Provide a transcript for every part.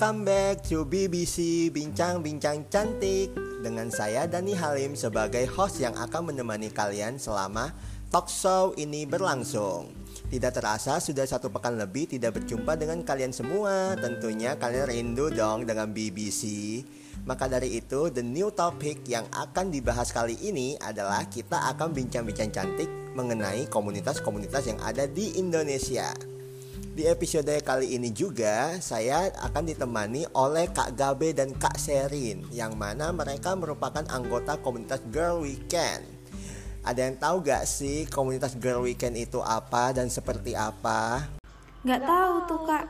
Welcome back to BBC Bincang-Bincang Cantik. Dengan saya Dani Halim sebagai host yang akan menemani kalian selama talk show ini berlangsung. Tidak terasa sudah satu pekan lebih tidak berjumpa dengan kalian semua. Tentunya kalian rindu dong dengan BBC Maka dari itu the new topic yang akan dibahas kali ini adalah kita akan bincang-bincang cantik mengenai komunitas-komunitas yang ada di Indonesia di episode kali ini juga saya akan ditemani oleh Kak Gabe dan Kak Serin yang mana mereka merupakan anggota komunitas Girl Weekend. Ada yang tahu gak sih komunitas Girl Weekend itu apa dan seperti apa? Gak tahu tuh kak.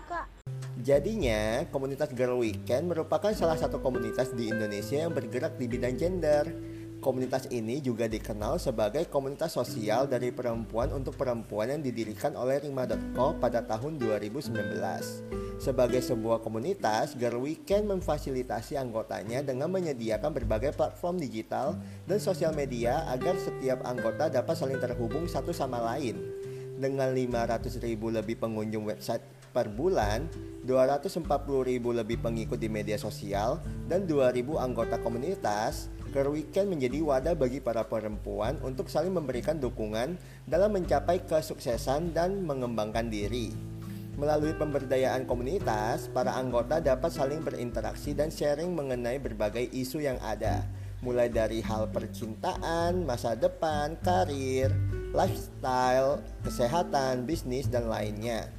Jadinya, komunitas Girl Weekend merupakan salah satu komunitas di Indonesia yang bergerak di bidang gender. Komunitas ini juga dikenal sebagai komunitas sosial dari perempuan untuk perempuan yang didirikan oleh Rima.co pada tahun 2019. Sebagai sebuah komunitas, Girl Weekend memfasilitasi anggotanya dengan menyediakan berbagai platform digital dan sosial media agar setiap anggota dapat saling terhubung satu sama lain. Dengan 500 ribu lebih pengunjung website per bulan, 240 ribu lebih pengikut di media sosial, dan 2000 anggota komunitas, Girl Weekend menjadi wadah bagi para perempuan untuk saling memberikan dukungan dalam mencapai kesuksesan dan mengembangkan diri. Melalui pemberdayaan komunitas, para anggota dapat saling berinteraksi dan sharing mengenai berbagai isu yang ada, mulai dari hal percintaan, masa depan, karir, lifestyle, kesehatan, bisnis, dan lainnya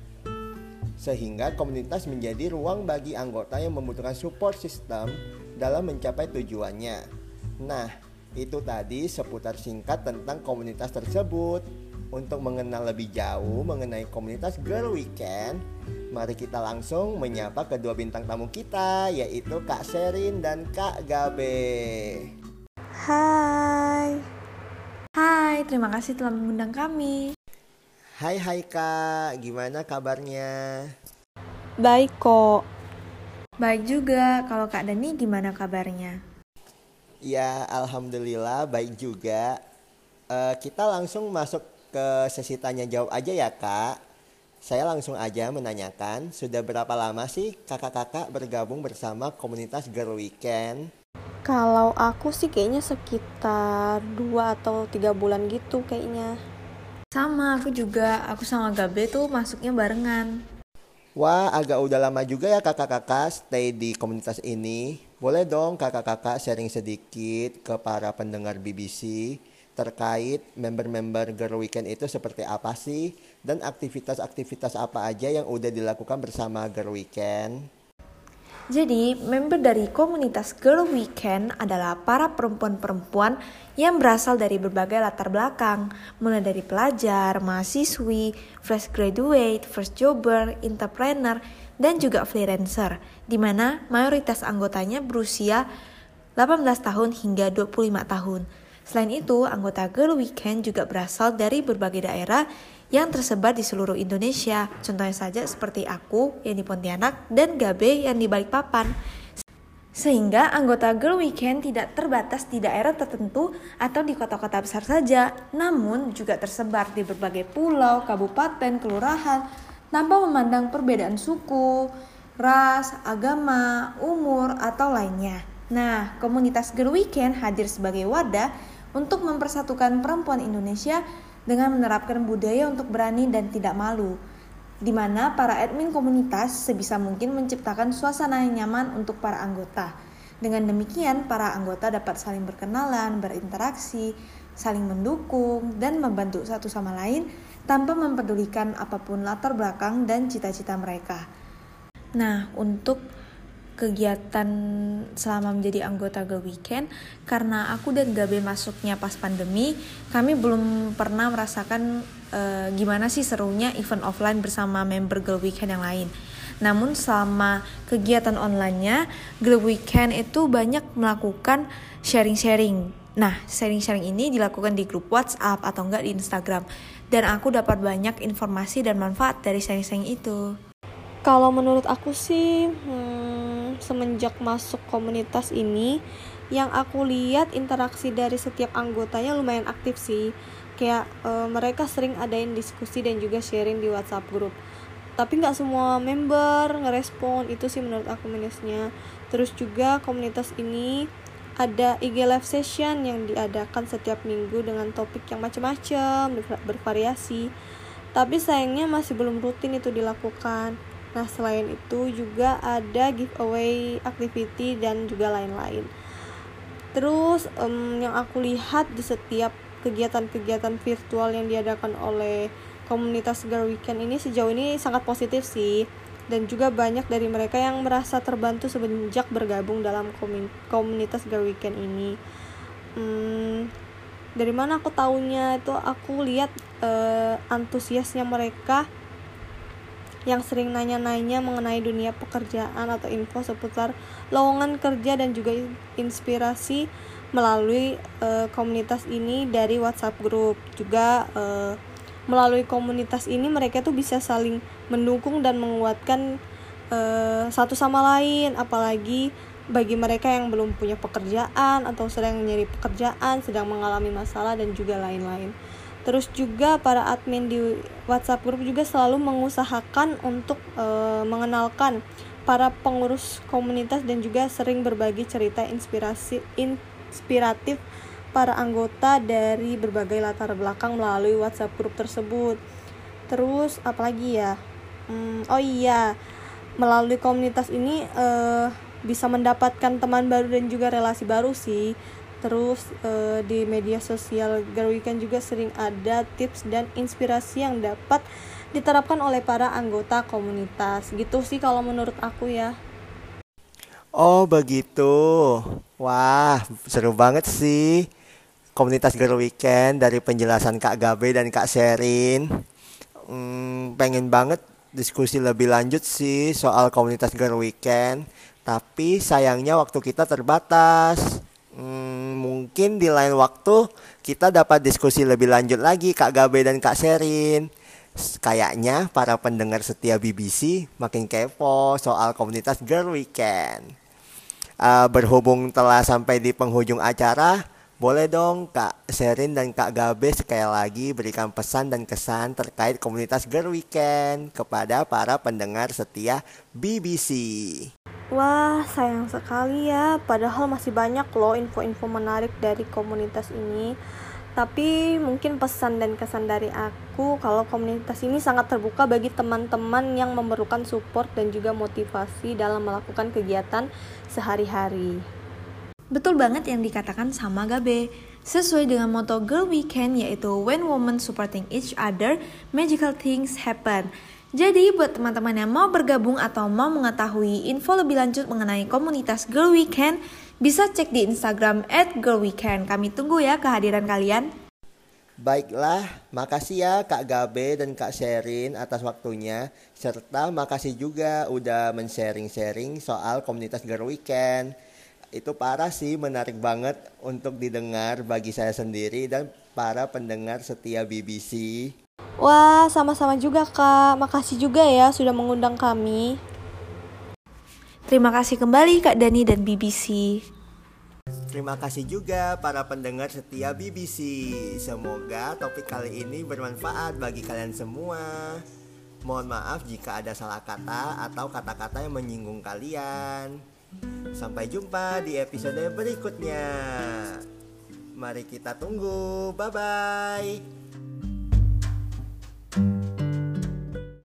sehingga komunitas menjadi ruang bagi anggota yang membutuhkan support system dalam mencapai tujuannya. Nah, itu tadi seputar singkat tentang komunitas tersebut. Untuk mengenal lebih jauh mengenai komunitas Girl Weekend, mari kita langsung menyapa kedua bintang tamu kita, yaitu Kak Serin dan Kak Gabe. Hai. Hai, terima kasih telah mengundang kami. Hai hai Kak, gimana kabarnya? Baik kok. Baik juga, kalau Kak Dani gimana kabarnya? Ya, alhamdulillah baik juga. Uh, kita langsung masuk ke sesi tanya jawab aja ya, Kak. Saya langsung aja menanyakan, sudah berapa lama sih kakak-kakak bergabung bersama komunitas Girl Weekend? Kalau aku sih kayaknya sekitar 2 atau 3 bulan gitu kayaknya. Sama, aku juga. Aku sama Gabe tuh masuknya barengan. Wah, agak udah lama juga ya kakak-kakak stay di komunitas ini. Boleh dong kakak-kakak sharing sedikit ke para pendengar BBC terkait member-member Girl Weekend itu seperti apa sih dan aktivitas-aktivitas apa aja yang udah dilakukan bersama Girl Weekend? Jadi, member dari komunitas Girl Weekend adalah para perempuan-perempuan yang berasal dari berbagai latar belakang, mulai dari pelajar, mahasiswi, fresh graduate, first jobber, entrepreneur, dan juga freelancer, di mana mayoritas anggotanya berusia 18 tahun hingga 25 tahun. Selain itu, anggota Girl Weekend juga berasal dari berbagai daerah yang tersebar di seluruh Indonesia. Contohnya saja seperti aku yang di Pontianak dan Gabe yang di Balikpapan. Sehingga anggota Girl Weekend tidak terbatas di daerah tertentu atau di kota-kota besar saja, namun juga tersebar di berbagai pulau, kabupaten, kelurahan, tanpa memandang perbedaan suku, ras, agama, umur, atau lainnya. Nah, komunitas Girl Weekend hadir sebagai wadah untuk mempersatukan perempuan Indonesia dengan menerapkan budaya untuk berani dan tidak malu, di mana para admin komunitas sebisa mungkin menciptakan suasana yang nyaman untuk para anggota. Dengan demikian, para anggota dapat saling berkenalan, berinteraksi, saling mendukung, dan membantu satu sama lain tanpa mempedulikan apa pun latar belakang dan cita-cita mereka. Nah, untuk kegiatan selama menjadi anggota Girl Weekend karena aku dan Gabe masuknya pas pandemi kami belum pernah merasakan uh, gimana sih serunya event offline bersama member Girl Weekend yang lain. Namun selama kegiatan online-nya Girl Weekend itu banyak melakukan sharing-sharing. Nah, sharing-sharing ini dilakukan di grup WhatsApp atau enggak di Instagram dan aku dapat banyak informasi dan manfaat dari sharing-sharing itu. Kalau menurut aku sih, hmm, semenjak masuk komunitas ini, yang aku lihat interaksi dari setiap anggotanya lumayan aktif sih. Kayak e, mereka sering adain diskusi dan juga sharing di WhatsApp grup. tapi nggak semua member ngerespon itu sih menurut aku minusnya terus juga komunitas ini ada IG live session yang diadakan setiap minggu dengan topik yang macam-macam bervariasi tapi sayangnya masih belum rutin itu dilakukan nah selain itu juga ada giveaway activity dan juga lain-lain terus um, yang aku lihat di setiap kegiatan-kegiatan virtual yang diadakan oleh komunitas Girl Weekend ini sejauh ini sangat positif sih dan juga banyak dari mereka yang merasa terbantu semenjak bergabung dalam komunitas Girl Weekend ini. Hmm, dari mana aku tahunya itu aku lihat uh, antusiasnya mereka yang sering nanya-nanya mengenai dunia pekerjaan atau info seputar lowongan kerja dan juga inspirasi melalui uh, komunitas ini dari WhatsApp grup juga uh, melalui komunitas ini mereka tuh bisa saling mendukung dan menguatkan uh, satu sama lain. Apalagi bagi mereka yang belum punya pekerjaan atau sedang nyari pekerjaan sedang mengalami masalah dan juga lain-lain terus juga para admin di WhatsApp grup juga selalu mengusahakan untuk uh, mengenalkan para pengurus komunitas dan juga sering berbagi cerita inspirasi inspiratif para anggota dari berbagai latar belakang melalui WhatsApp grup tersebut. Terus apalagi ya? Hmm, oh iya, melalui komunitas ini uh, bisa mendapatkan teman baru dan juga relasi baru sih. Terus uh, di media sosial Weekend juga sering ada tips dan inspirasi yang dapat diterapkan oleh para anggota komunitas. Gitu sih kalau menurut aku ya. Oh begitu. Wah, seru banget sih komunitas Girl Weekend dari penjelasan Kak Gabe dan Kak Sherin. Hmm, pengen banget diskusi lebih lanjut sih soal komunitas Girl Weekend, tapi sayangnya waktu kita terbatas. Hmm, mungkin di lain waktu kita dapat diskusi lebih lanjut lagi Kak Gabe dan Kak Sherin. Kayaknya para pendengar setia BBC makin kepo soal komunitas Girl Weekend. Uh, berhubung telah sampai di penghujung acara, boleh dong Kak Sherin dan Kak Gabe sekali lagi berikan pesan dan kesan terkait komunitas Girl Weekend kepada para pendengar setia BBC. Wah, sayang sekali ya, padahal masih banyak loh info-info menarik dari komunitas ini. Tapi mungkin pesan dan kesan dari aku kalau komunitas ini sangat terbuka bagi teman-teman yang memerlukan support dan juga motivasi dalam melakukan kegiatan sehari-hari. Betul banget yang dikatakan sama Gabe. Sesuai dengan moto Girl Weekend yaitu When Women Supporting Each Other, Magical Things Happen. Jadi buat teman-teman yang mau bergabung atau mau mengetahui info lebih lanjut mengenai komunitas Girl Weekend, bisa cek di Instagram at Girl Weekend. Kami tunggu ya kehadiran kalian. Baiklah, makasih ya Kak Gabe dan Kak Sherin atas waktunya serta makasih juga udah men-sharing-sharing soal komunitas Girl Weekend itu parah sih menarik banget untuk didengar bagi saya sendiri dan para pendengar setia BBC. Wah, sama-sama juga Kak. Makasih juga ya sudah mengundang kami. Terima kasih kembali Kak Dani dan BBC. Terima kasih juga para pendengar setia BBC. Semoga topik kali ini bermanfaat bagi kalian semua. Mohon maaf jika ada salah kata atau kata-kata yang menyinggung kalian. Sampai jumpa di episode berikutnya. Mari kita tunggu. Bye bye.